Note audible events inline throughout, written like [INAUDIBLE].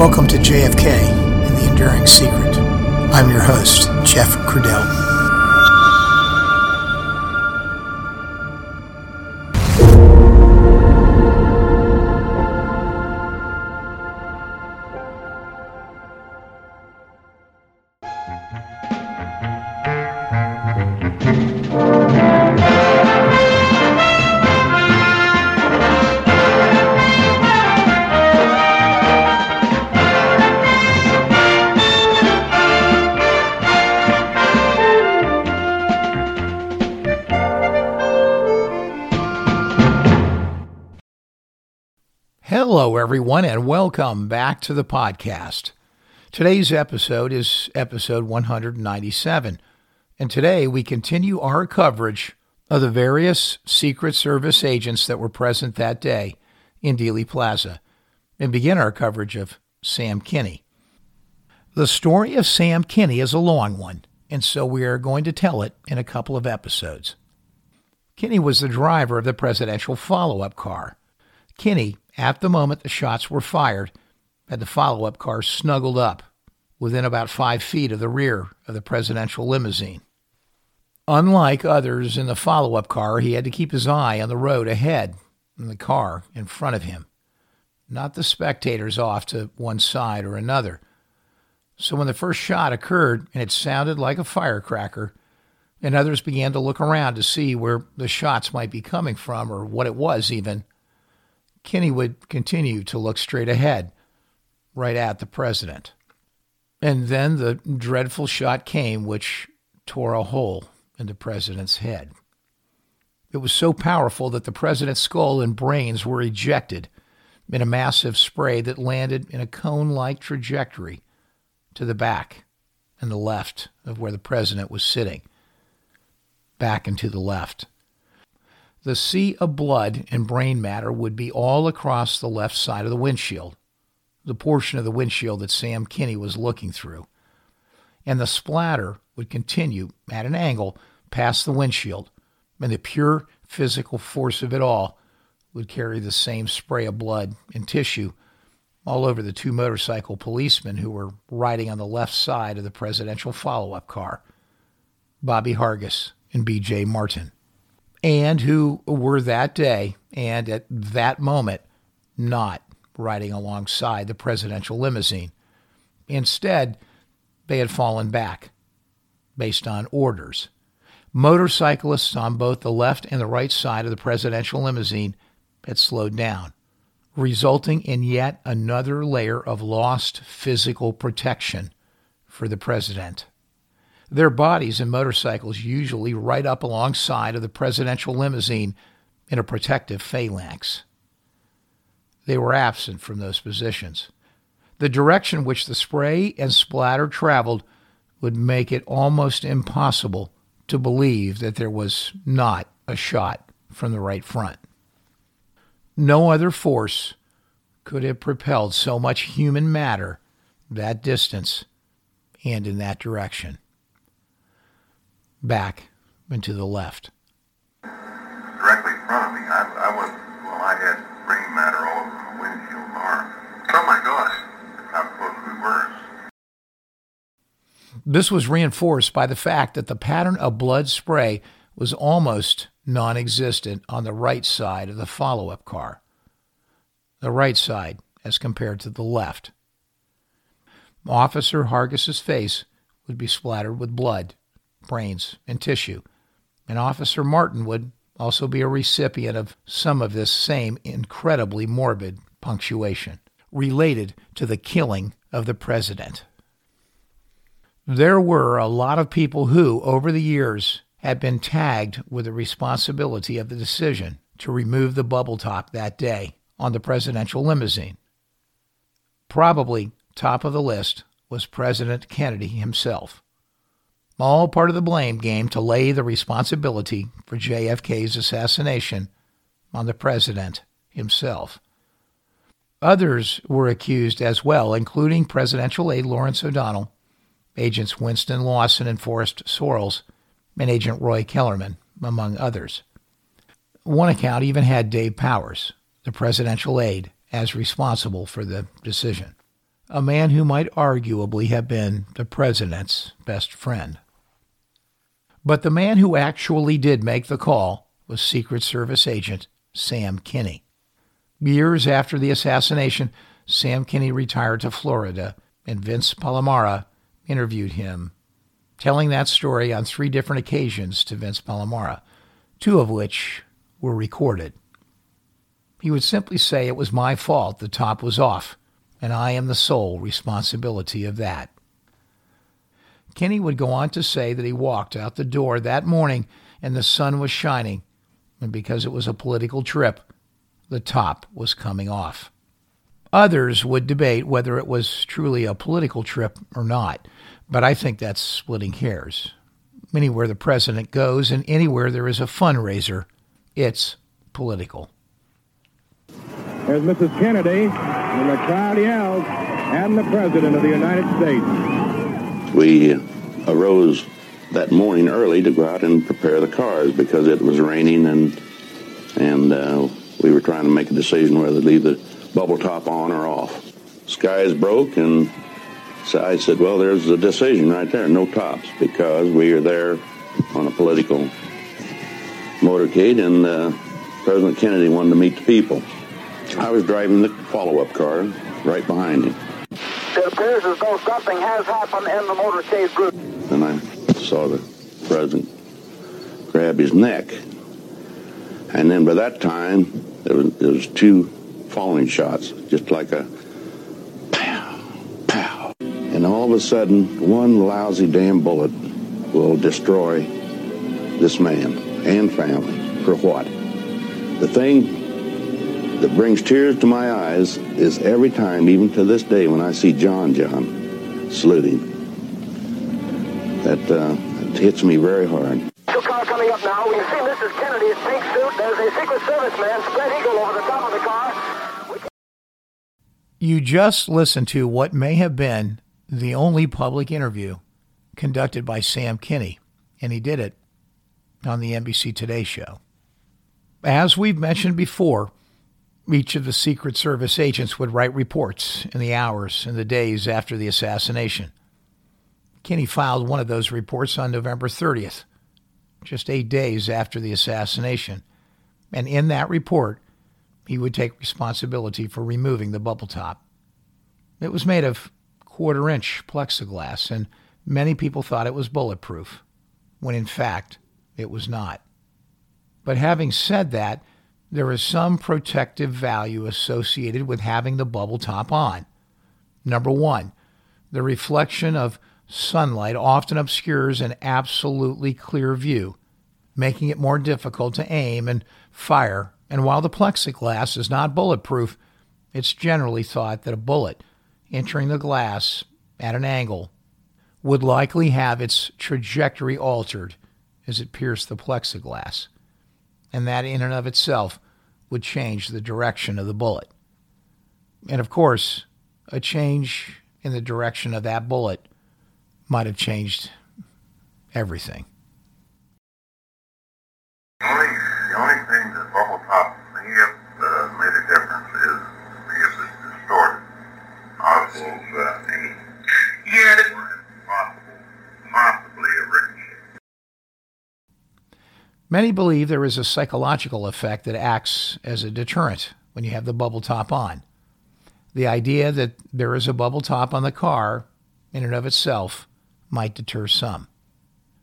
Welcome to JFK and the Enduring Secret. I'm your host, Jeff Crudell. Everyone, and welcome back to the podcast. Today's episode is episode 197, and today we continue our coverage of the various Secret Service agents that were present that day in Dealey Plaza and begin our coverage of Sam Kinney. The story of Sam Kinney is a long one, and so we are going to tell it in a couple of episodes. Kinney was the driver of the presidential follow up car. Kinney at the moment the shots were fired, had the follow up car snuggled up within about five feet of the rear of the presidential limousine. Unlike others in the follow up car, he had to keep his eye on the road ahead and the car in front of him, not the spectators off to one side or another. So when the first shot occurred and it sounded like a firecracker, and others began to look around to see where the shots might be coming from or what it was even, Kinney would continue to look straight ahead, right at the president. And then the dreadful shot came, which tore a hole in the president's head. It was so powerful that the president's skull and brains were ejected in a massive spray that landed in a cone like trajectory to the back and the left of where the president was sitting, back and to the left. The sea of blood and brain matter would be all across the left side of the windshield, the portion of the windshield that Sam Kinney was looking through. And the splatter would continue at an angle past the windshield, and the pure physical force of it all would carry the same spray of blood and tissue all over the two motorcycle policemen who were riding on the left side of the presidential follow up car Bobby Hargis and B.J. Martin and who were that day and at that moment not riding alongside the presidential limousine. Instead, they had fallen back based on orders. Motorcyclists on both the left and the right side of the presidential limousine had slowed down, resulting in yet another layer of lost physical protection for the president their bodies and motorcycles usually right up alongside of the presidential limousine in a protective phalanx. They were absent from those positions. The direction which the spray and splatter traveled would make it almost impossible to believe that there was not a shot from the right front. No other force could have propelled so much human matter that distance and in that direction back and to the left. Directly in front of me, I, I was, well, I had brain matter all over the windshield bar. Oh my gosh. How close we were. This was reinforced by the fact that the pattern of blood spray was almost non existent on the right side of the follow up car. The right side as compared to the left. Officer Hargis's face would be splattered with blood brains, and tissue. And Officer Martin would also be a recipient of some of this same incredibly morbid punctuation related to the killing of the president. There were a lot of people who, over the years, had been tagged with the responsibility of the decision to remove the bubble top that day on the presidential limousine. Probably top of the list was President Kennedy himself all part of the blame game to lay the responsibility for JFK's assassination on the president himself. Others were accused as well, including presidential aide Lawrence O'Donnell, agents Winston Lawson and Forrest Sorrels, and Agent Roy Kellerman, among others. One account even had Dave Powers, the presidential aide, as responsible for the decision. a man who might arguably have been the president's best friend. But the man who actually did make the call was Secret Service agent Sam Kinney. Years after the assassination, Sam Kinney retired to Florida, and Vince Palamara interviewed him, telling that story on three different occasions to Vince Palamara, two of which were recorded. He would simply say it was my fault the top was off, and I am the sole responsibility of that. Kinney would go on to say that he walked out the door that morning and the sun was shining, and because it was a political trip, the top was coming off. Others would debate whether it was truly a political trip or not, but I think that's splitting hairs. Anywhere the president goes and anywhere there is a fundraiser, it's political. There's Mrs. Kennedy, and the crowd yells, and the President of the United States. We arose that morning early to go out and prepare the cars because it was raining and and uh, we were trying to make a decision whether to leave the bubble top on or off. Skies broke and so I said, well, there's a decision right there, no tops, because we are there on a political motorcade and uh, President Kennedy wanted to meet the people. I was driving the follow-up car right behind him. It appears as though something has happened in the motorcade group. And I saw the president grab his neck. And then by that time, there was, there was two falling shots, just like a pow, pow. And all of a sudden, one lousy damn bullet will destroy this man and family. For what? The thing that brings tears to my eyes is every time, even to this day, when I see John John saluting. That uh, it hits me very hard. New car coming up now. We can see Mrs. Kennedy's pink suit. There's a Secret Service man, spread eagle, over the top of the car. You just listened to what may have been the only public interview conducted by Sam Kinney, and he did it on the NBC Today show. As we've mentioned before, each of the Secret Service agents would write reports in the hours and the days after the assassination. Kinney filed one of those reports on November 30th, just eight days after the assassination. And in that report, he would take responsibility for removing the bubble top. It was made of quarter inch plexiglass, and many people thought it was bulletproof, when in fact it was not. But having said that, there is some protective value associated with having the bubble top on. Number one, the reflection of sunlight often obscures an absolutely clear view, making it more difficult to aim and fire. And while the plexiglass is not bulletproof, it's generally thought that a bullet entering the glass at an angle would likely have its trajectory altered as it pierced the plexiglass and that in and of itself would change the direction of the bullet. And of course, a change in the direction of that bullet might have changed everything. The only, the only thing that bubble top may have uh, made a difference is because it's distorted. Also, uh, any, yeah, it possible, possibly a ricochet. Many believe there is a psychological effect that acts as a deterrent when you have the bubble top on. The idea that there is a bubble top on the car, in and of itself, might deter some.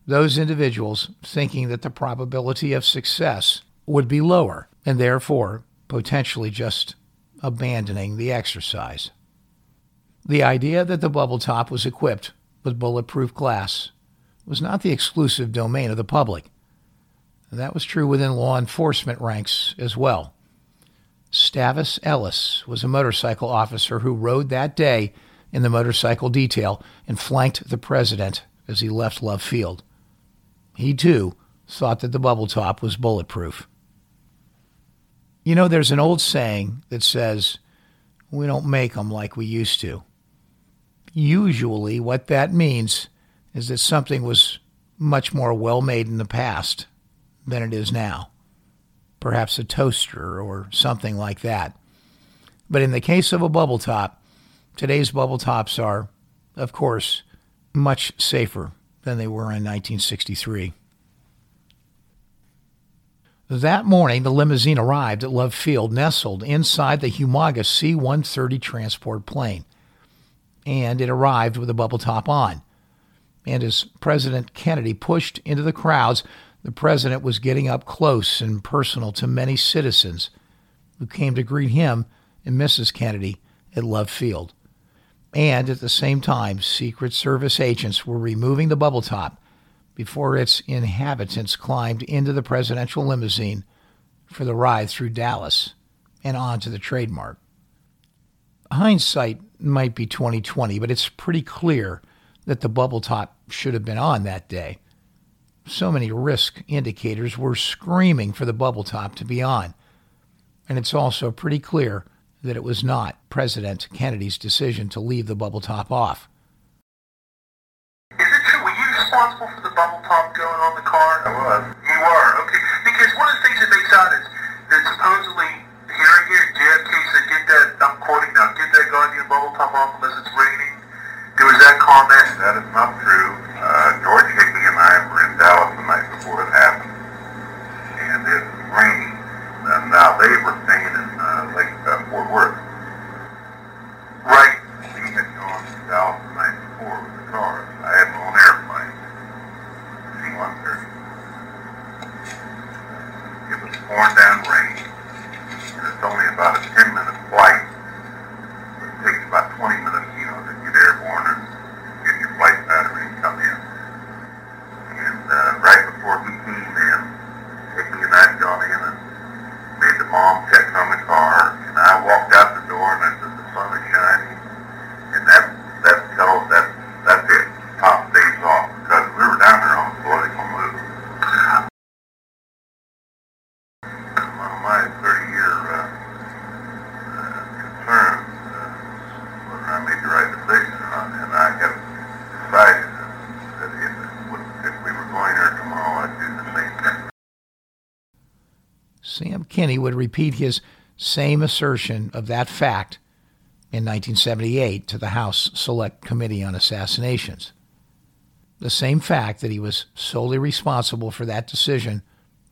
Those individuals thinking that the probability of success would be lower and therefore potentially just abandoning the exercise. The idea that the bubble top was equipped with bulletproof glass was not the exclusive domain of the public. That was true within law enforcement ranks as well. Stavis Ellis was a motorcycle officer who rode that day in the motorcycle detail and flanked the president as he left Love Field. He, too, thought that the bubble top was bulletproof. You know, there's an old saying that says, we don't make 'em like we used to. Usually, what that means is that something was much more well made in the past than it is now. Perhaps a toaster or something like that. But in the case of a bubble top, Today's bubble tops are, of course, much safer than they were in 1963. That morning, the limousine arrived at Love Field, nestled inside the humongous C 130 transport plane. And it arrived with a bubble top on. And as President Kennedy pushed into the crowds, the president was getting up close and personal to many citizens who came to greet him and Mrs. Kennedy at Love Field. And at the same time, Secret Service agents were removing the bubble top before its inhabitants climbed into the presidential limousine for the ride through Dallas and on to the Trade Mart. Hindsight might be 2020, but it's pretty clear that the bubble top should have been on that day. So many risk indicators were screaming for the bubble top to be on. And it's also pretty clear that it was not President Kennedy's decision to leave the bubble top off Is it true? Were you responsible for the bubble top going on the car? I was. You were, okay. Because one of the things that makes out is that supposedly hearing it, JFK said, get that, I'm quoting now, get that goddamn bubble top off unless it's raining. There was that comment. That is not true. Uh, George Hickey and I were in Dallas the night before it happened. And it was raining. And now they were staying in uh, Lake uh, Fort Worth. Right. We had gone to Dallas the night before with the cars. I had my own airplane. It was pouring down rain. And it's only about a 10 minute flight. It takes about 20 minutes, you know, to get airborne and get your flight battery and come in. And uh, right before we came in, Hickey and I got in and made the mom check on the car. And I walked out the door and I said, the sun is shining. And that, that tells, that, that's it. Top stays off because we were down there on political move. One of my 30-year uh, uh, concerns uh, whether I made the right decision or not, and I have decided that if, it would, if we were going there tomorrow, I'd do the same thing. Sam Kinney would repeat his same assertion of that fact in 1978 to the House Select Committee on Assassinations the same fact that he was solely responsible for that decision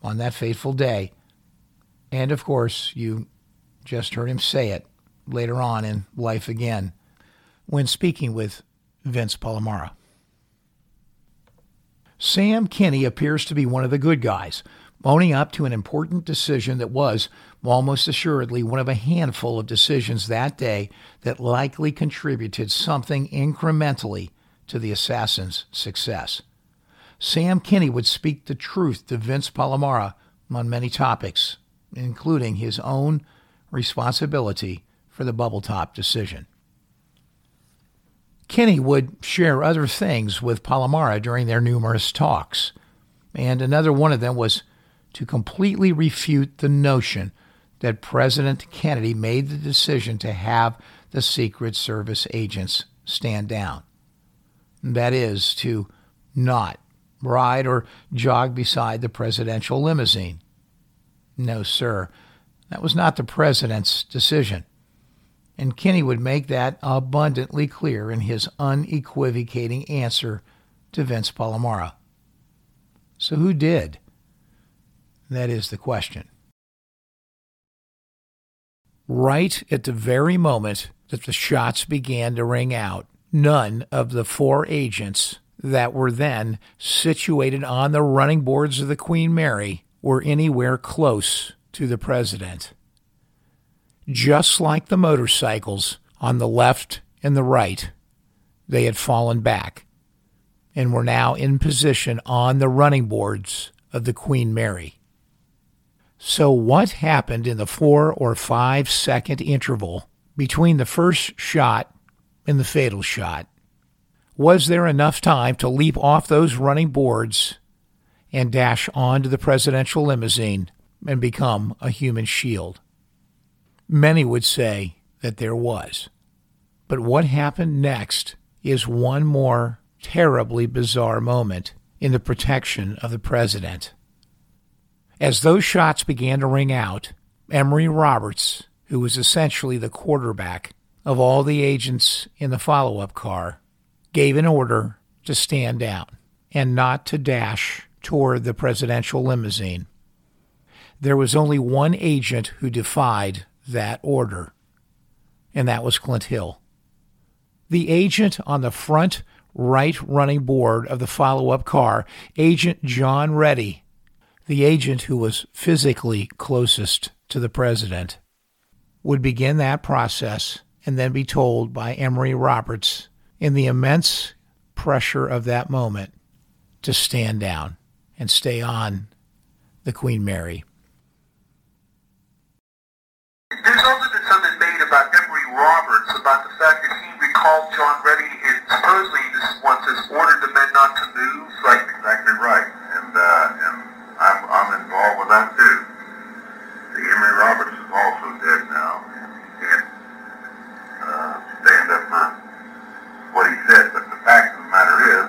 on that fateful day. And of course, you just heard him say it later on in Life Again when speaking with Vince Palamara. Sam Kinney appears to be one of the good guys, owning up to an important decision that was almost assuredly one of a handful of decisions that day that likely contributed something incrementally to the assassin's success. Sam Kinney would speak the truth to Vince Palamara on many topics, including his own responsibility for the bubble top decision. Kinney would share other things with Palamara during their numerous talks, and another one of them was to completely refute the notion that President Kennedy made the decision to have the Secret Service agents stand down that is, to not ride or jog beside the presidential limousine. No, sir, that was not the president's decision. And Kinney would make that abundantly clear in his unequivocating answer to Vince Palamara. So who did? That is the question. Right at the very moment that the shots began to ring out, none of the four agents that were then situated on the running boards of the Queen Mary were anywhere close to the president. Just like the motorcycles on the left and the right, they had fallen back and were now in position on the running boards of the Queen Mary. So, what happened in the four or five second interval between the first shot and the fatal shot. Was there enough time to leap off those running boards and dash onto the presidential limousine and become a human shield? Many would say that there was. But what happened next is one more terribly bizarre moment in the protection of the president. As those shots began to ring out, Emory Roberts, who was essentially the quarterback of all the agents in the follow up car gave an order to stand down and not to dash toward the presidential limousine. There was only one agent who defied that order, and that was Clint Hill. The agent on the front right running board of the follow up car, Agent John Reddy, the agent who was physically closest to the president, would begin that process and then be told by Emory Roberts, in the immense pressure of that moment, to stand down and stay on the Queen Mary. There's also been something made about Emory Roberts about the fact that he recalled John Reddy and supposedly this once has ordered the men not to move. Right, exactly right. And uh, and I'm I'm involved with that too. The Emory Roberts is also dead now. He can't uh, stand up for what he said. But the fact of the matter is,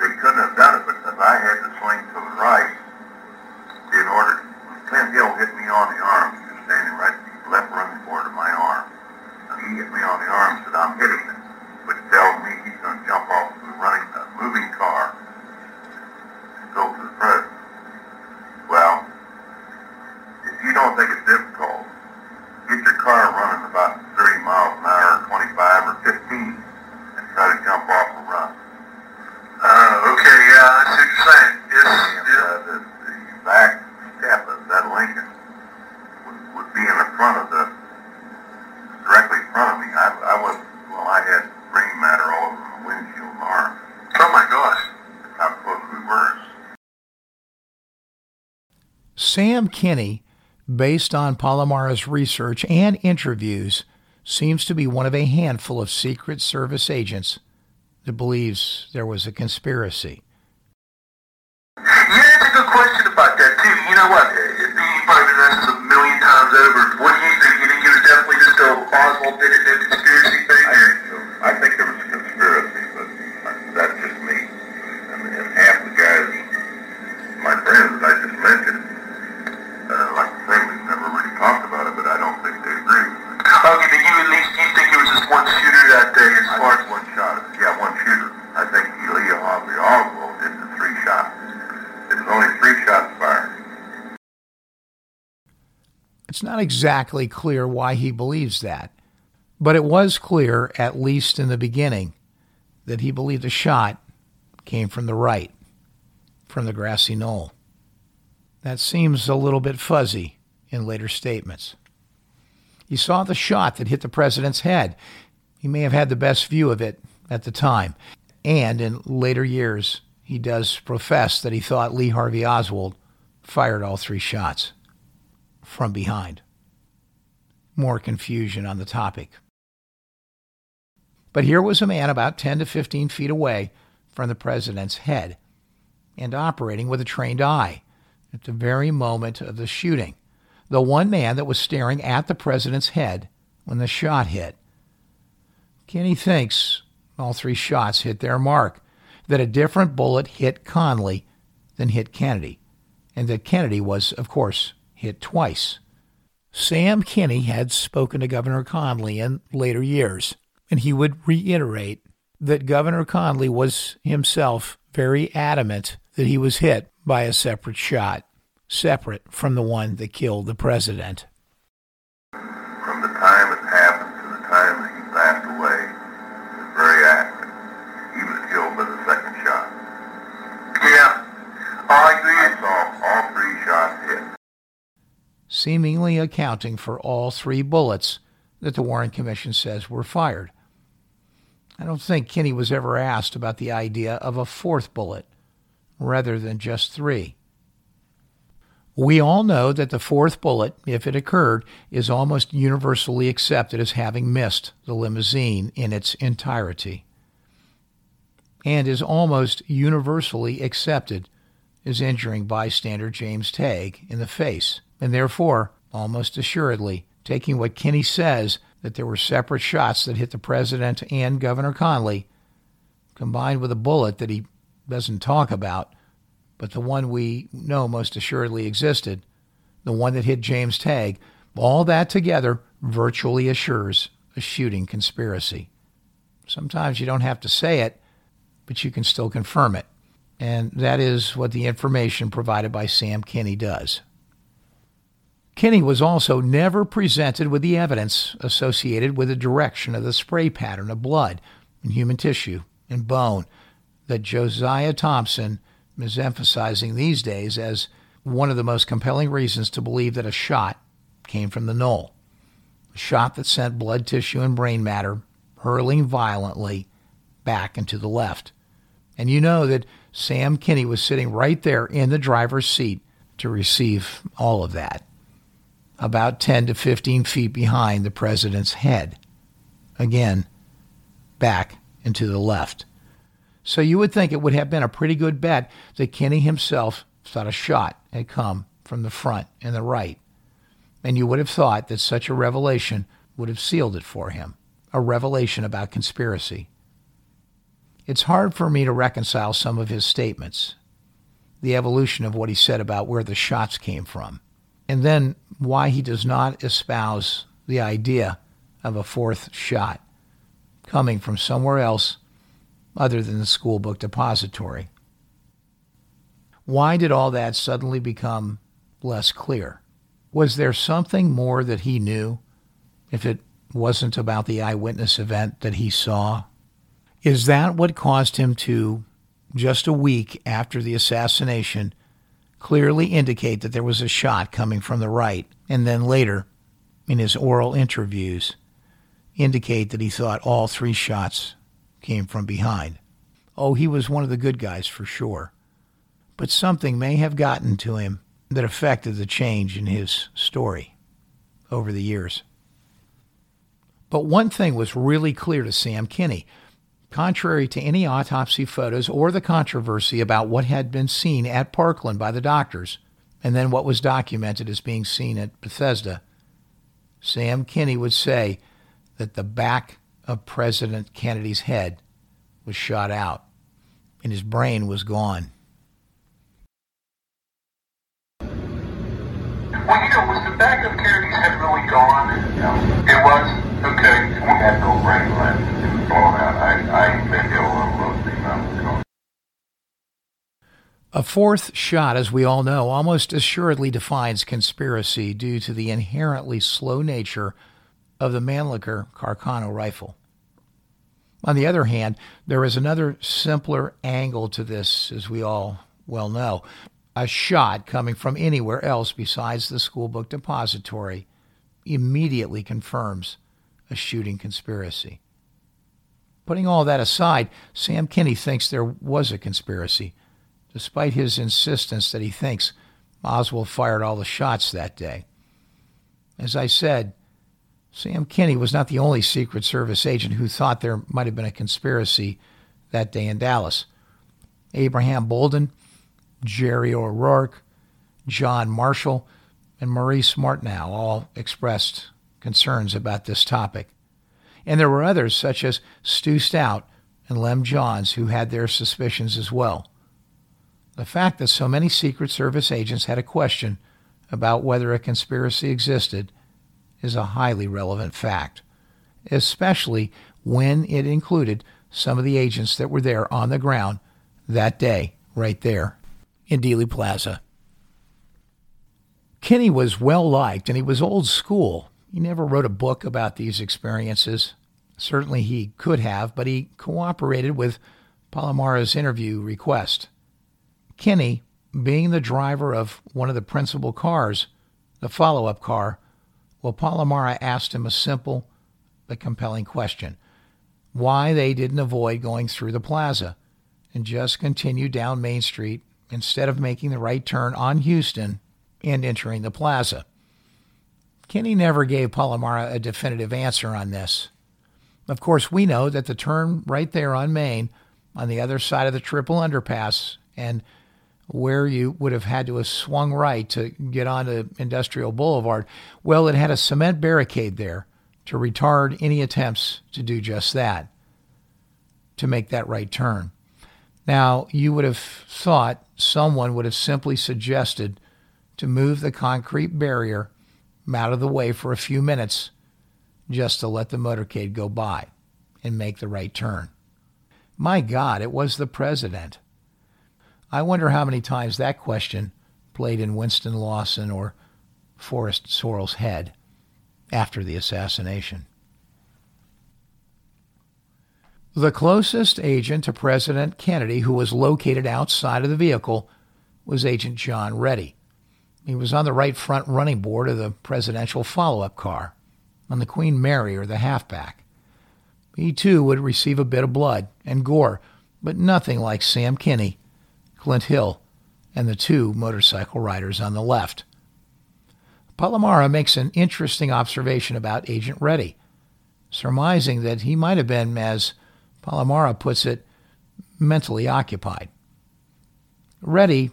they couldn't have done it because I had to swing to the right in order. Clint Hill hit me on the arm. He was standing right left running board of my arm. And he hit me on the arm and said, I'm hitting it. Which tells me he's going to jump off the running, uh, moving car and go to the president. Well, if you don't think it's difficult, get your car running about 30 miles an hour, 25 or 15, and try to jump off and run. Uh, okay, yeah, I see what you're saying. Yes, and, yeah. Uh, the, the back step of that Lincoln would, would be in the front of the, directly in front of me. I, I was, well, I had brain matter all over my windshield and arm. Oh my gosh. That's how close we were. Sam Kinney, based on Palamara's research and interviews, seems to be one of a handful of Secret Service agents that believes there was a conspiracy. Yeah, that's a good question about that too. You know what? You've probably been asked a million times over. What do you think? You think it was definitely just a Oswald did it, no conspiracy thing? I think so. I think there was a conspiracy, but that's just me. And, and half the guys, my friends that I just mentioned, uh, like I say, we've never really talked about it, but I don't think they agree with me. Okay, then you at least you think it was just one shooter that day as far as one shot. Yeah, one shooter. I think Lee Harvey Oswald did the three shots. There was only three shots fired. It's not exactly clear why he believes that, but it was clear, at least in the beginning, that he believed the shot came from the right, from the grassy knoll. That seems a little bit fuzzy in later statements. He saw the shot that hit the president's head. He may have had the best view of it at the time. And in later years, he does profess that he thought Lee Harvey Oswald fired all three shots from behind. More confusion on the topic. But here was a man about 10 to 15 feet away from the president's head and operating with a trained eye at the very moment of the shooting. The one man that was staring at the president's head when the shot hit. Kinney thinks all three shots hit their mark, that a different bullet hit Connally than hit Kennedy, and that Kennedy was, of course, hit twice. Sam Kinney had spoken to Governor Connally in later years, and he would reiterate that Governor Connally was himself very adamant that he was hit by a separate shot, separate from the one that killed the president. From the time it happened to the time that he passed away, it was very accurate. He was killed by the second shot. Yeah, I agree. I saw all three shots hit. Seemingly accounting for all three bullets that the Warren Commission says were fired. I don't think Kinney was ever asked about the idea of a fourth bullet rather than just three. We all know that the fourth bullet, if it occurred, is almost universally accepted as having missed the limousine in its entirety and is almost universally accepted as injuring bystander James Tague in the face, and therefore, almost assuredly, taking what Kinney says that there were separate shots that hit the president and Governor Connally, combined with a bullet that he doesn't talk about, but the one we know most assuredly existed, the one that hit James Tague, all that together virtually assures a shooting conspiracy. Sometimes you don't have to say it, but you can still confirm it. And that is what the information provided by Sam Kinney does. Kinney was also never presented with the evidence associated with the direction of the spray pattern of blood in human tissue and bone that Josiah Thompson is emphasizing these days as one of the most compelling reasons to believe that a shot came from the knoll. A shot that sent blood tissue and brain matter hurling violently back and to the left. And you know that Sam Kinney was sitting right there in the driver's seat to receive all of that, about 10 to 15 feet behind the president's head. Again, back and to the left. So you would think it would have been a pretty good bet that Kinney himself thought a shot had come from the front and the right. And you would have thought that such a revelation would have sealed it for him a revelation about conspiracy. It's hard for me to reconcile some of his statements, the evolution of what he said about where the shots came from, and then why he does not espouse the idea of a fourth shot coming from somewhere else other than the school book depository. Why did all that suddenly become less clear? Was there something more that he knew if it wasn't about the eyewitness event that he saw? Is that what caused him to, just a week after the assassination, clearly indicate that there was a shot coming from the right, and then later, in his oral interviews, indicate that he thought all three shots came from behind. Oh, he was one of the good guys for sure. But something may have gotten to him that affected the change in his story over the years. But one thing was really clear to Sam Kinney. Contrary to any autopsy photos or the controversy about what had been seen at Parkland by the doctors, and then what was documented as being seen at Bethesda, Sam Kinney would say that the back of President Kennedy's head was shot out and his brain was gone. Well, you know, was the back of Kennedy's head really gone? It was? A fourth shot, as we all know, almost assuredly defines conspiracy due to the inherently slow nature of the Mannlicher Carcano rifle. On the other hand, there is another simpler angle to this, as we all well know. A shot coming from anywhere else besides the schoolbook depository immediately confirms a shooting conspiracy. Putting all that aside, Sam Kinney thinks there was a conspiracy, despite his insistence that he thinks Oswald fired all the shots that day. As I said, Sam Kinney was not the only Secret Service agent who thought there might have been a conspiracy that day in Dallas. Abraham Bolden, Jerry O'Rourke, John Marshall, and Maurice Martineau all expressed concerns about this topic. And there were others, such as Stu Stout and Lem Johns, who had their suspicions as well. The fact that so many Secret Service agents had a question about whether a conspiracy existed is a highly relevant fact, especially when it included some of the agents that were there on the ground that day, right there in Dealey Plaza. Kinney was well liked and he was old school. He never wrote a book about these experiences. Certainly he could have, but he cooperated with Palamara's interview request. Kinney, being the driver of one of the principal cars, the follow up car, well, Palamara asked him a simple but compelling question why they didn't avoid going through the plaza and just continue down Main Street instead of making the right turn on Houston and entering the plaza. Kinney never gave Palamara a definitive answer on this. Of course, we know that the turn right there on Main, on the other side of the triple underpass, and where you would have had to have swung right to get onto Industrial Boulevard, well, it had a cement barricade there to retard any attempts to do just that, to make that right turn. Now, you would have thought someone would have simply suggested to move the concrete barrier out of the way for a few minutes just to let the motorcade go by and make the right turn. My God, it was the president. I wonder how many times that question played in Winston Lawson or Forrest Sorrell's head after the assassination. The closest agent to President Kennedy who was located outside of the vehicle was Agent John Reddy. He was on the right front running board of the presidential follow up car, on the Queen Mary or the halfback. He too would receive a bit of blood and gore, but nothing like Sam Kinney, Clint Hill, and the two motorcycle riders on the left. Palamara makes an interesting observation about Agent Reddy, surmising that he might have been, as Palamara puts it, mentally occupied. Reddy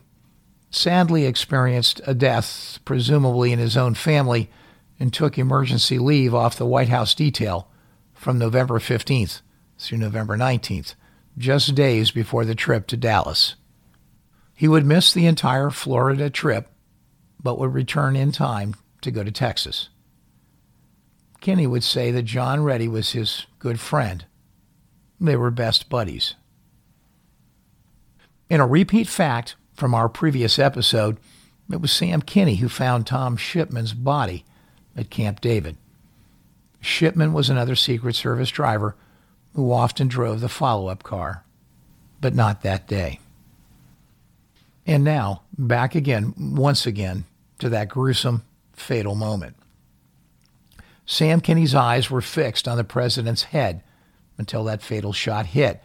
sadly experienced a death, presumably in his own family, and took emergency leave off the White House detail from November 15th through November 19th, just days before the trip to Dallas. He would miss the entire Florida trip but would return in time to go to Texas. Kinney would say that John Reddy was his good friend. They were best buddies. In a repeat fact from our previous episode, it was Sam Kinney who found Tom Shipman's body at Camp David. Shipman was another Secret Service driver who often drove the follow up car, but not that day. And now, back again, once again, to that gruesome, fatal moment. Sam Kinney's eyes were fixed on the president's head until that fatal shot hit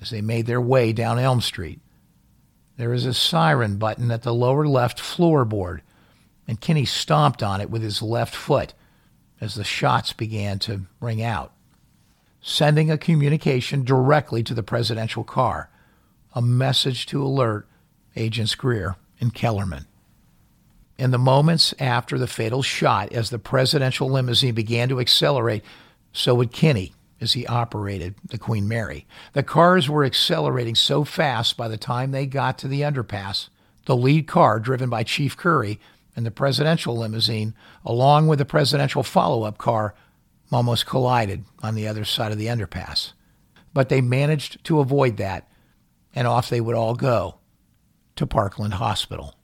as they made their way down Elm Street. There is a siren button at the lower left floorboard, and Kinney stomped on it with his left foot as the shots began to ring out, sending a communication directly to the presidential car, a message to alert Agents Greer and Kellerman. In the moments after the fatal shot, as the presidential limousine began to accelerate, so would Kinney as he operated the Queen Mary. The cars were accelerating so fast by the time they got to the underpass, the lead car, driven by Chief Curry, and the presidential limousine, along with the presidential follow up car, almost collided on the other side of the underpass. But they managed to avoid that, and off they would all go to Parkland Hospital.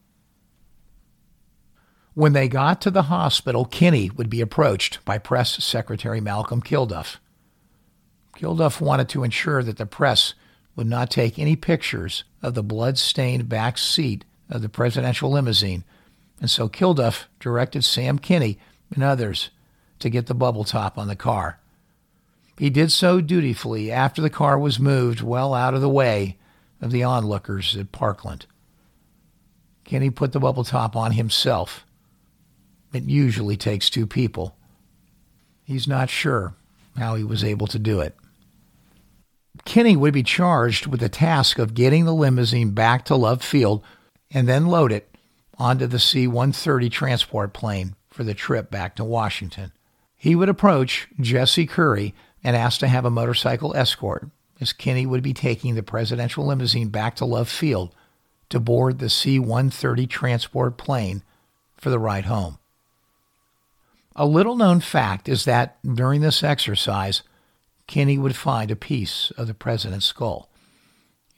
When they got to the hospital, Kinney would be approached by Press Secretary Malcolm Kilduff. Kilduff wanted to ensure that the press would not take any pictures of the blood-stained back seat of the presidential limousine, and so Kilduff directed Sam Kinney and others to get the bubble top on the car. He did so dutifully after the car was moved well out of the way of the onlookers at Parkland. Kinney put the bubble top on himself. It usually takes two people. He's not sure how he was able to do it. Kinney would be charged with the task of getting the limousine back to Love Field and then load it onto the C 130 transport plane for the trip back to Washington. He would approach Jesse Curry and ask to have a motorcycle escort, as Kinney would be taking the presidential limousine back to Love Field to board the C 130 transport plane for the ride home. A little known fact is that during this exercise, Kinney would find a piece of the president's skull.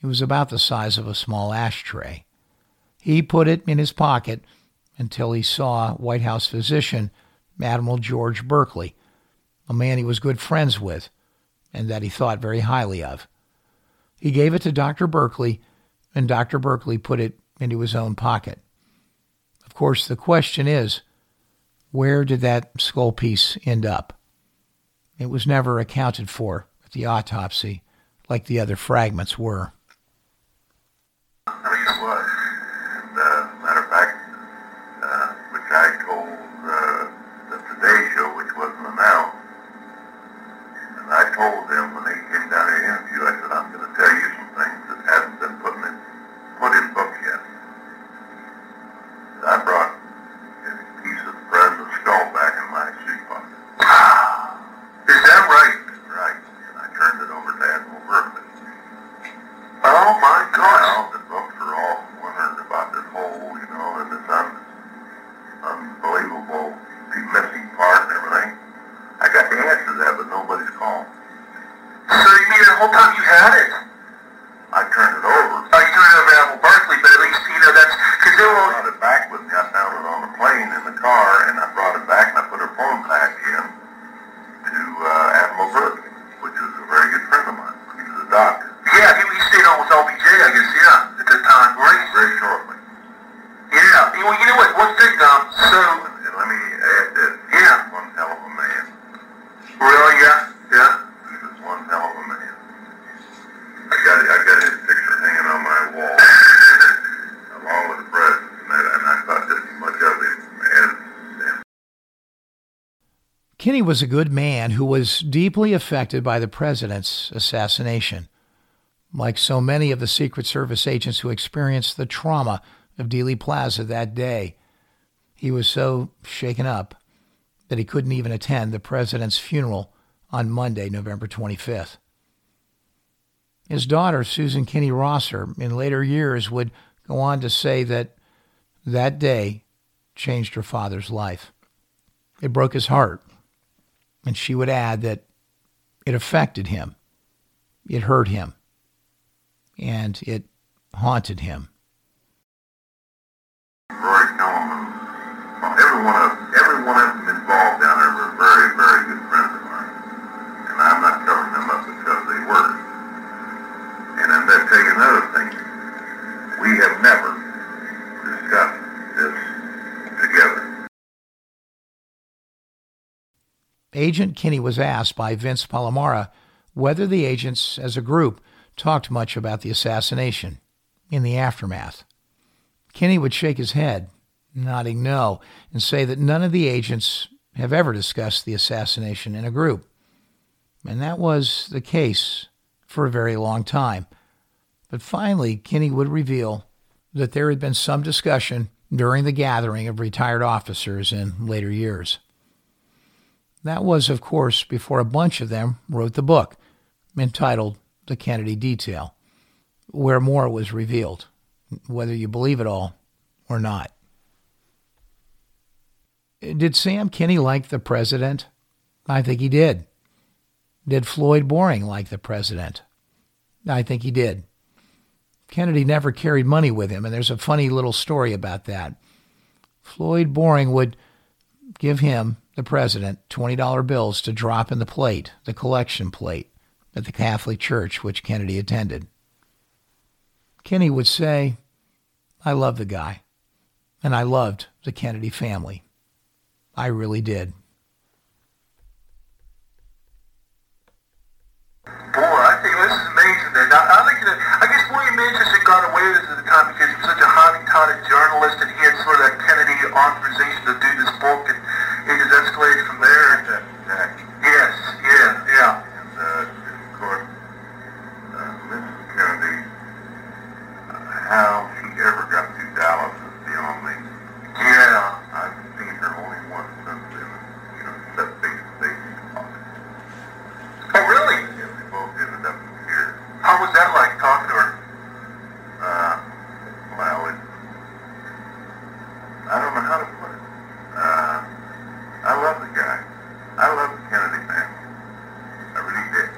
It was about the size of a small ashtray. He put it in his pocket until he saw White House physician Admiral George Burkley, a man he was good friends with and that he thought very highly of. He gave it to Dr. Burkley, and Dr. Burkley put it into his own pocket. Of course, the question is where did that skull piece end up? It was never accounted for at the autopsy like the other fragments were. Really, yeah, yeah. He was one hell of a man. I got I got his picture hanging on my wall, [LAUGHS] along with the president, and I, and I thought just as much of him as them. Kinney was a good man who was deeply affected by the president's assassination. Like so many of the Secret Service agents who experienced the trauma of Dealey Plaza that day, he was so shaken up that he couldn't even attend the president's funeral on Monday, November 25th. His daughter, Susan Kinney Rosser, in later years would go on to say that that day changed her father's life. It broke his heart. And she would add that it affected him, it hurt him, and it haunted him. Roy Kellerman, every one of every one of them involved down there were very, very good friends of mine. And I'm not covering them up because they were. And I'm going to tell you another thing. We have never discussed this together. Agent Kinney was asked by Vince Palamara whether the agents as a group talked much about the assassination in the aftermath. Kinney would shake his head, nodding no, and say that none of the agents have ever discussed the assassination in a group. And that was the case for a very long time. But finally, Kinney would reveal that there had been some discussion during the gathering of retired officers in later years. That was, of course, before a bunch of them wrote the book entitled The Kennedy Detail, where more was revealed, whether you believe it all or not. Did Sam Kinney like the president? I think he did. Did Floyd Boring like the president? I think he did. Kennedy never carried money with him, and there's a funny little story about that. Floyd Boring would give him, the president, $20 bills to drop in the plate, the collection plate, at the Catholic Church which Kennedy attended. Kinney would say, I love the guy, and I loved the Kennedy family. I really did. Boy, I think this is amazing. Then I, I think that I guess William Manchester got away with this at the time because he was such a touted journalist, and he had sort of that Kennedy authorization to do this book, and it just escalated from there. Jack, Jack. Yes, yeah, yeah. And, uh, of course, uh, Mrs. Kennedy, uh, how she ever got to Dallas is beyond me. Yeah. I've seen her only once since then, you know, set face to face and talk. Oh, really? Yeah, we both ended up here. How was that like talking to her? Uh, well, it, I don't know how to put it. Uh, I love the guy. I love the Kennedy family. I really did.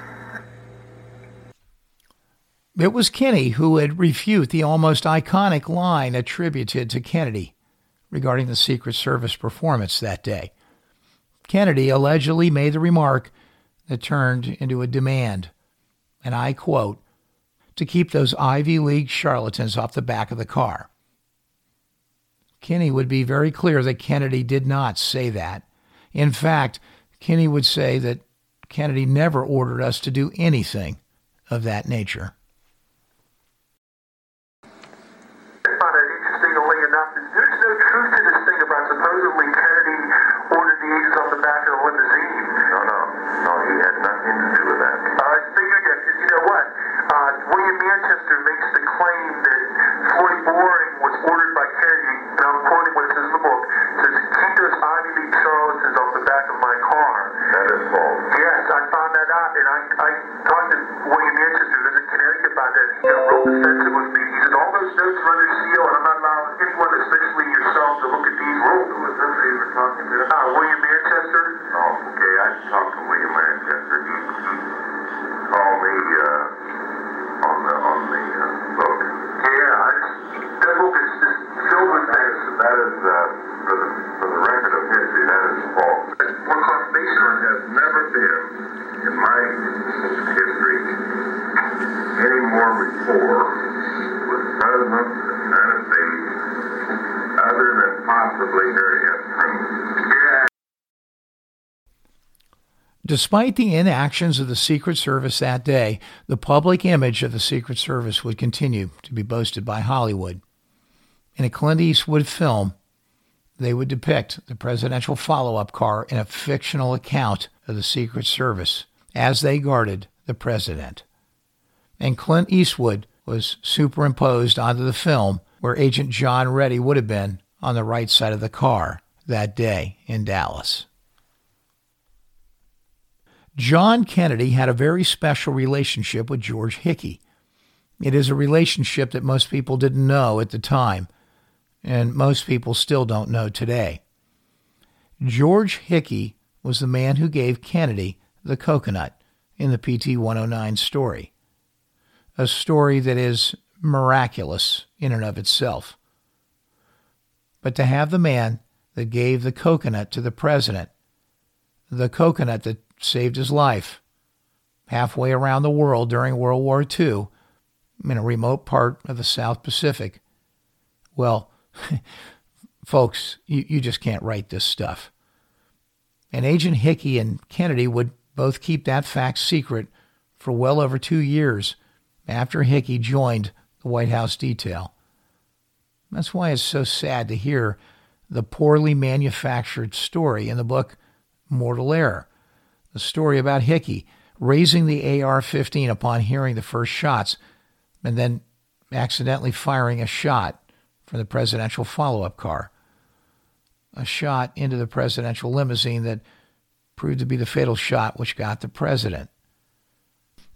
It was Kinney who would refute the almost iconic line attributed to Kennedy regarding the Secret Service performance that day. Kennedy allegedly made the remark that turned into a demand, and I quote, to keep those Ivy League charlatans off the back of the car. Kinney would be very clear that Kennedy did not say that. In fact, Kinney would say that Kennedy never ordered us to do anything of that nature. I find it interestingly enough that there's no truth to this thing about supposedly Kennedy ordered the agents off the back of the limousine. No, no. No, he had to do with you know what? Uh, William Manchester makes the claim that Floyd Boring was ordered by Kennedy, and I'm quoting what it says in the book, Ivy League charlatans off the back of my car. That is false. Yes, I found that out, and I, I talked to William Manchester, who lives in Connecticut, about that. He of wrote defensive with me. He said, all those notes are under seal, and I'm not allowing anyone, especially yourself, to look at these rules. Who was this you were talking to? Uh, William Manchester? Oh, okay. I talked to William Manchester. He, he called me uh, on the on the uh, book. Yeah, I, that book is just filled with That is, that is uh, for the for the record of history. That is false. more confirmation on There has never been history any more rapport with other than possibly. Truman. Despite the inactions of the Secret Service that day, the public image of the Secret Service would continue to be boasted by Hollywood. In a Clint Eastwood film, they would depict the presidential follow up car in a fictional account of the Secret Service as they guarded the president. And Clint Eastwood was superimposed onto the film where Agent John Ready would have been on the right side of the car that day in Dallas. John Kennedy had a very special relationship with George Hickey. It is a relationship that most people didn't know at the time, and most people still don't know today. George Hickey was the man who gave Kennedy the coconut in the PT 109 story, a story that is miraculous in and of itself. But to have the man that gave the coconut to the president, the coconut that saved his life halfway around the world during World War II in a remote part of the South Pacific. Well, [LAUGHS] folks, you, you just can't write this stuff. And Agent Hickey and Kennedy would both keep that fact secret for well over two years after Hickey joined the White House detail. That's why it's so sad to hear the poorly manufactured story in the book Mortal Error the story about Hickey raising the AR 15 upon hearing the first shots and then accidentally firing a shot from the presidential follow up car. A shot into the presidential limousine that proved to be the fatal shot which got the president.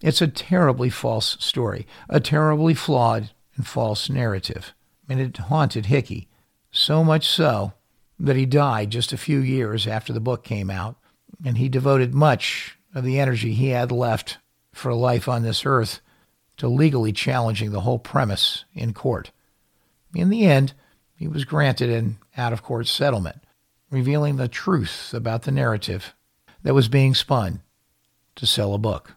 It's a terribly false story, a terribly flawed and false narrative, and it haunted Hickey, so much so that he died just a few years after the book came out and he devoted much of the energy he had left for life on this earth to legally challenging the whole premise in court. In the end, he was granted an out of court settlement, revealing the truth about the narrative that was being spun to sell a book.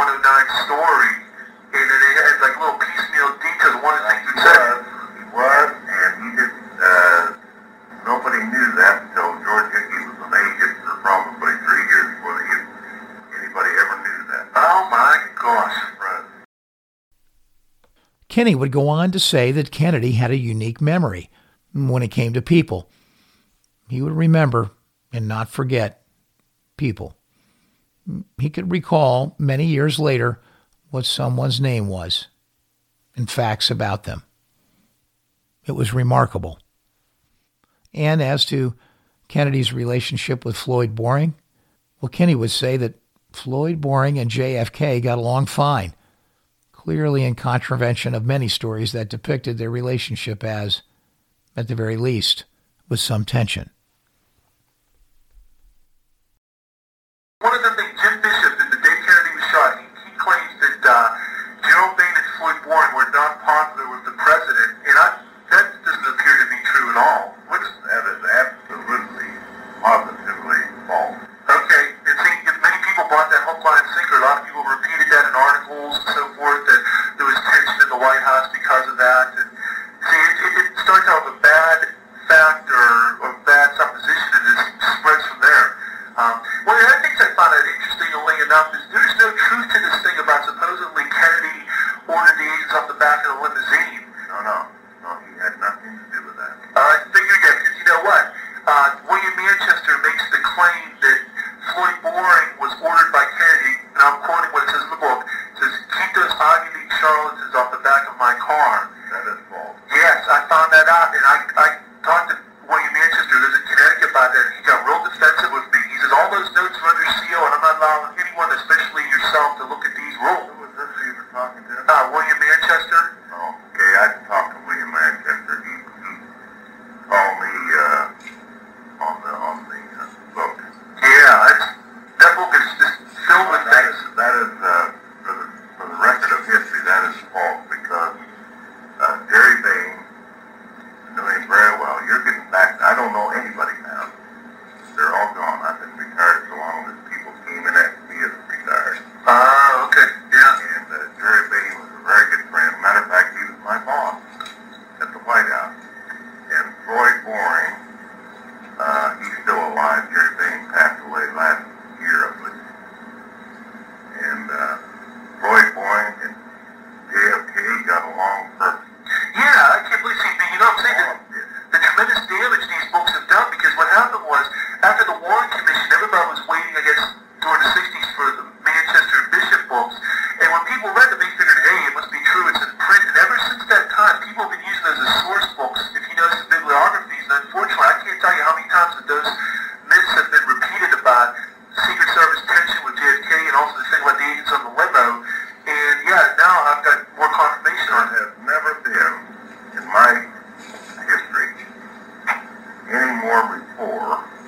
109 story, and then it has like little piecemeal details. One of the things you said. He was, and he did. uh, nobody knew that until George Hickey was an agent for probably three years before they, anybody ever knew that. Oh my gosh. friend. Kinney would go on to say that Kennedy had a unique memory when it came to people. He would remember and not forget people. He could recall many years later what someone's name was and facts about them. It was remarkable. And as to Kennedy's relationship with Floyd Boring, well, Kinney would say that Floyd Boring and JFK got along fine clearly in contravention of many stories that depicted their relationship as, at the very least, with some tension. claim 系啊，系啊。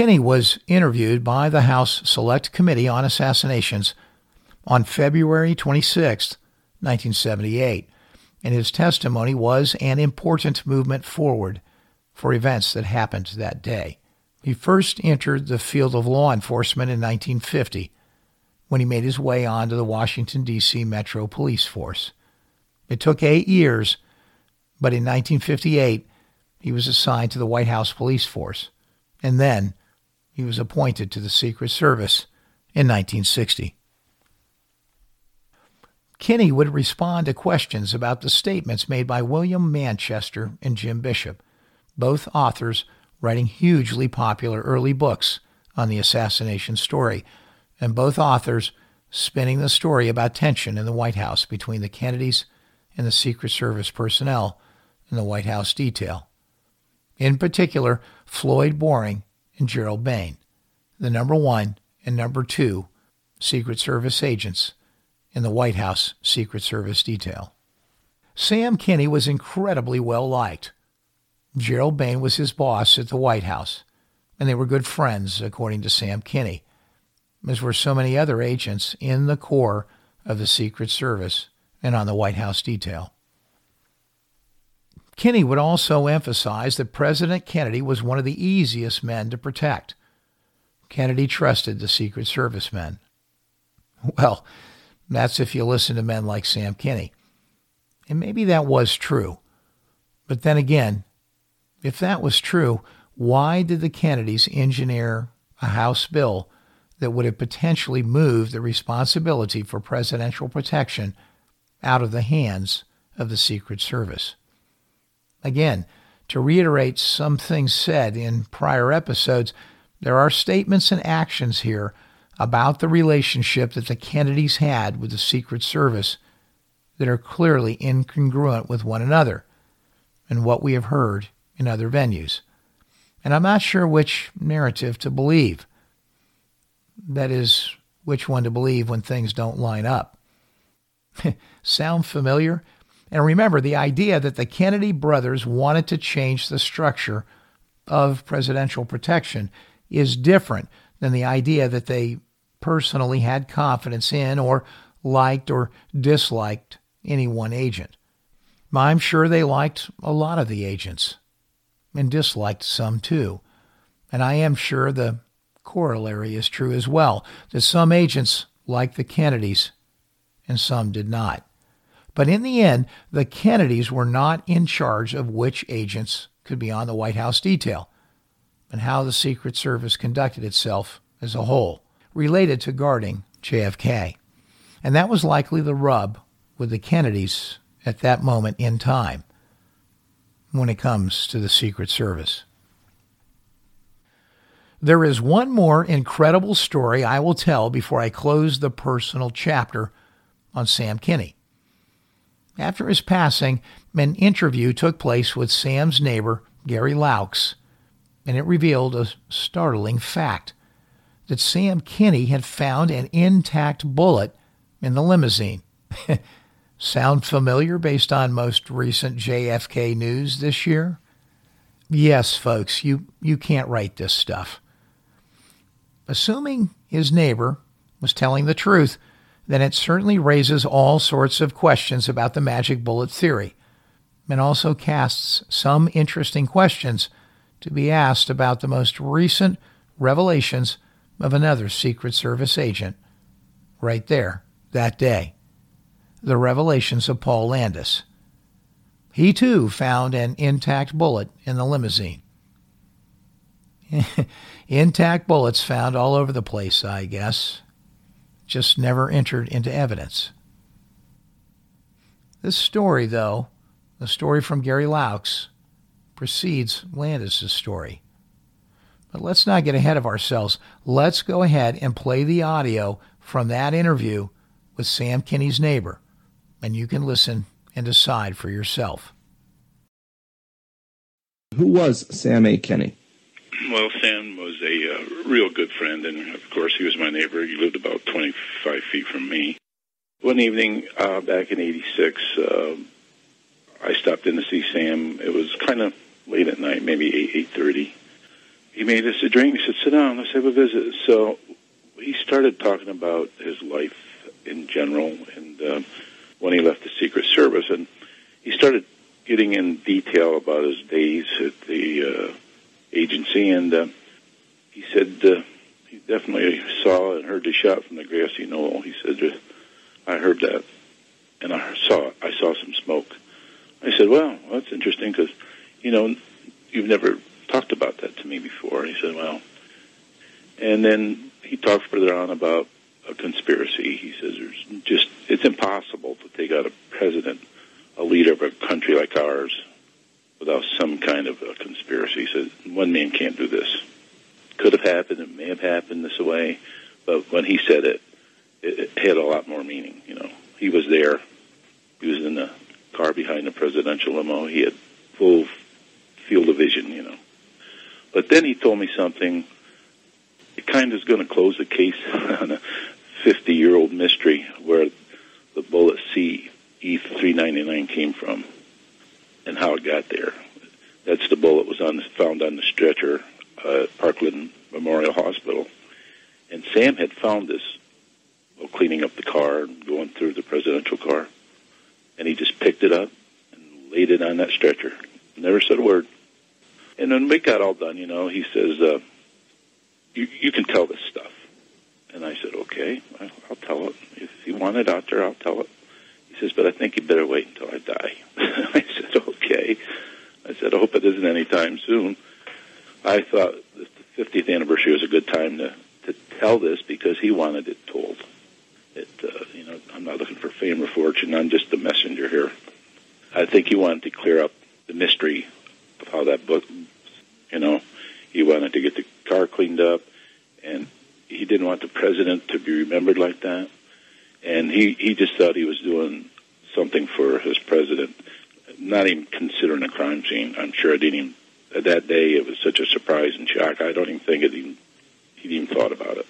Kinney was interviewed by the House Select Committee on Assassinations on February 26, 1978, and his testimony was an important movement forward for events that happened that day. He first entered the field of law enforcement in 1950 when he made his way onto the Washington, D.C. Metro Police Force. It took eight years, but in 1958, he was assigned to the White House Police Force. And then, he was appointed to the Secret Service in 1960. Kinney would respond to questions about the statements made by William Manchester and Jim Bishop, both authors writing hugely popular early books on the assassination story, and both authors spinning the story about tension in the White House between the Kennedys and the Secret Service personnel in the White House detail. In particular, Floyd Boring and Gerald Behn, the number one and number two Secret Service agents in the White House Secret Service detail. Sam Kinney was incredibly well liked. Gerald Behn was his boss at the White House, and they were good friends, according to Sam Kinney, as were so many other agents in the Corps of the Secret Service and on the White House detail. Kinney would also emphasize that President Kennedy was one of the easiest men to protect. Kennedy trusted the Secret Service men. Well, that's if you listen to men like Sam Kinney. And maybe that was true. But then again, if that was true, why did the Kennedys engineer a House bill that would have potentially moved the responsibility for presidential protection out of the hands of the Secret Service? Again, to reiterate some things said in prior episodes, there are statements and actions here about the relationship that the Kennedys had with the Secret Service that are clearly incongruent with one another and what we have heard in other venues. And I'm not sure which narrative to believe. That is, which one to believe when things don't line up. [LAUGHS] Sound familiar? And remember the idea that the Kennedy brothers wanted to change the structure of presidential protection is different than the idea that they personally had confidence in or liked or disliked any one agent. I'm sure they liked a lot of the agents and disliked some too. And I am sure the corollary is true as well, that some agents liked the Kennedys and some did not. But in the end, the Kennedys were not in charge of which agents could be on the White House detail and how the Secret Service conducted itself as a whole related to guarding JFK. And that was likely the rub with the Kennedys at that moment in time when it comes to the Secret Service. There is one more incredible story I will tell before I close the personal chapter on Sam Kinney. After his passing, an interview took place with Sam's neighbor, Gary Loucks, and it revealed a startling fact that Sam Kinney had found an intact bullet in the limousine. [LAUGHS] Sound familiar based on most recent JFK news this year? Yes, folks, you, you can't write this stuff. Assuming his neighbor was telling the truth, then it certainly raises all sorts of questions about the magic bullet theory and also casts some interesting questions to be asked about the most recent revelations of another Secret Service agent right there that day. The revelations of Paul Landis. He too found an intact bullet in the limousine. [LAUGHS] intact bullets found all over the place, I guess, just never entered into evidence. This story, though, the story from Gary Loucks, precedes Landis's story. But let's not get ahead of ourselves. Let's go ahead and play the audio from that interview with Sam Kinney's neighbor, and you can listen and decide for yourself. Who was Sam A. Kinney? Well, Sam was a uh, real good friend, and of course, he was my neighbor. He lived about 25 feet from me. One evening uh, back in '86, uh, I stopped in to see Sam. It was kind of late at night, maybe 8 8:30 he made us a drink. He said, "Sit down. Let's have a visit." So he started talking about his life in general, and uh, when he left the Secret Service, and he started getting in detail about his days at the uh, agency, and uh, he said uh, he definitely saw and heard the shot from the grassy knoll. He said, "I heard that, and I saw I saw some smoke." I said, "Well, that's interesting because you know you've never talked about that to me before. He said, well, and then he talked further on about a conspiracy. He says there's just, it's impossible to take out a president, a leader of a country like ours, without some kind of a conspiracy. He said, one man can't do this. Could have happened, it may have happened this way, but when he said it, it, it had a lot more meaning, you know. He was there. He was in the car behind the presidential limo. He had full field of vision, you know. But then he told me something. It kind of is going to close the case [LAUGHS] on a 50 year old mystery where the bullet C E399 came from and how it got there. That's the bullet was on found on the stretcher uh, Parkland Memorial Hospital. And Sam had found this while cleaning up the car and going through the presidential car. And he just picked it up and laid it on that stretcher. Never said a word. And when we got all done, you know, he says, uh, you, you can tell this stuff. And I said, okay, I'll tell it. If you want it out there, I'll tell it. He says, but I think you better wait until I die. [LAUGHS] I said, okay. I said, I hope it isn't any time soon. I thought the 50th anniversary was a good time to, to tell this because he wanted it told. It, uh, you know, I'm not looking for fame or fortune. I'm just the messenger here. I think he wanted to clear up the mystery of how that book, you know, he wanted to get the car cleaned up, and he didn't want the president to be remembered like that. And he, he just thought he was doing something for his president, not even considering a crime scene. I'm sure I didn't even, that day it was such a surprise and shock. I don't even think it even, he even thought about it.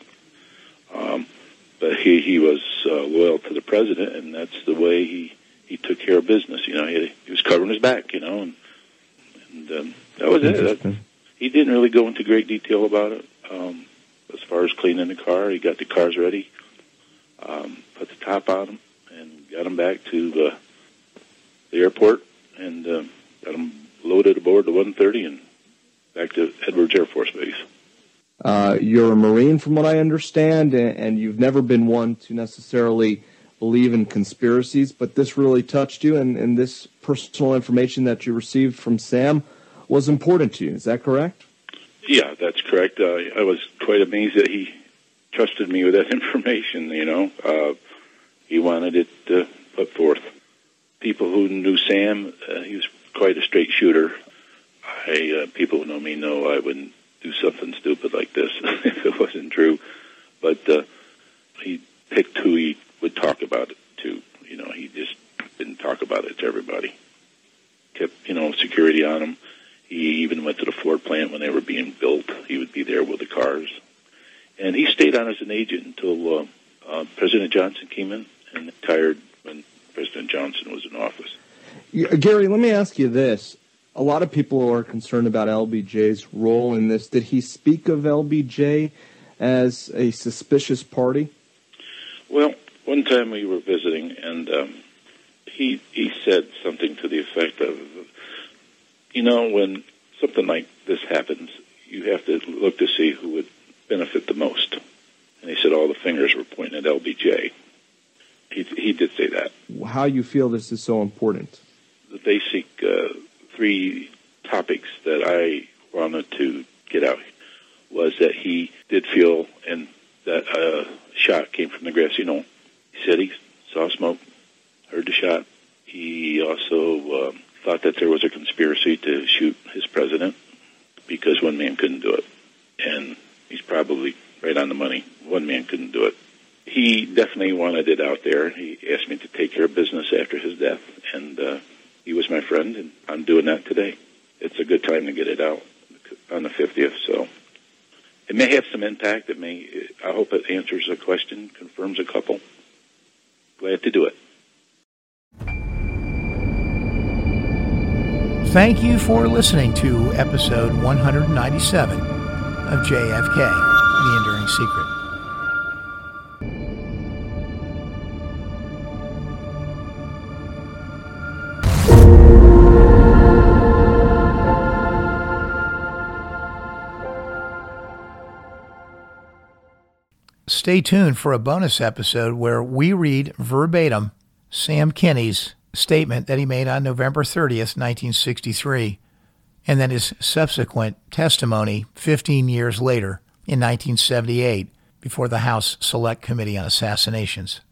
Um, but he, he was uh, loyal to the president, and that's the way he, he took care of business. You know, he, he was covering his back, you know, and, and um, that was it. That, he didn't really go into great detail about it. Um, as far as cleaning the car, he got the cars ready, um, put the top on them, and got them back to the, the airport, and uh, got them loaded aboard the 130 and back to Edwards Air Force Base. Uh, you're a Marine, from what I understand, and, and you've never been one to necessarily believe in conspiracies, but this really touched you, and, and this personal information that you received from Sam was important to you. Is that correct? Yeah, that's correct. Uh, I was quite amazed that he trusted me with that [LAUGHS] information. You know, uh, he wanted it uh, put forth. People who knew Sam, uh, he was quite a straight shooter. I, uh, people who know me know I wouldn't do something stupid like this [LAUGHS] if it wasn't true. But uh, he picked who he would talk about it to. You know, he just didn't talk about it to everybody. Kept, you know, security on him. He even went to the Ford plant when they were being built. He would be there with the cars. And he stayed on as an agent until uh, uh, President Johnson came in and retired when President Johnson was in office. Gary, let me ask you this. A lot of people are concerned about LBJ's role in this. Did he speak of LBJ as a suspicious party? Well, one time we were visiting, and um, he he said something to the effect of, you know, when something like this happens, you have to look to see who would benefit the most. And he said all the fingers were pointing at LBJ. He, he did say that. How you feel this is so important? The basic uh, three topics that I wanted to get out was that he did feel and that a uh, shot came from the grassy knoll. He said he saw smoke, heard the shot. He also um, thought that there was a conspiracy to shoot his president because one man couldn't do it. And he's probably right on the money. One man couldn't do it. He definitely wanted it out there. He asked me to take care of business after his death, and uh, he was my friend, and I'm doing that today. Time to get it out on the 50th, so it may have some impact. It may. I hope it answers a question, confirms a couple. Glad to do it. Thank you for listening to episode 197 of JFK, The Enduring Secret. Stay tuned for a bonus episode where we read verbatim Sam Kinney's statement that he made on November 30th, 1963, and then his subsequent testimony 15 years later in 1978 before the House Select Committee on Assassinations.